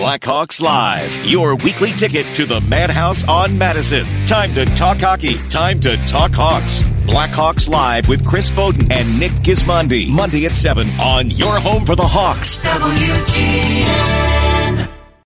Blackhawks Live, your weekly ticket to the Madhouse on Madison. Time to talk hockey. Time to talk Hawks. Blackhawks Live with Chris Boden and Nick Gismondi. Monday at 7 on your home for the Hawks. WGN.